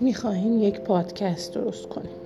می‌خواهیم یک پادکست درست کنیم.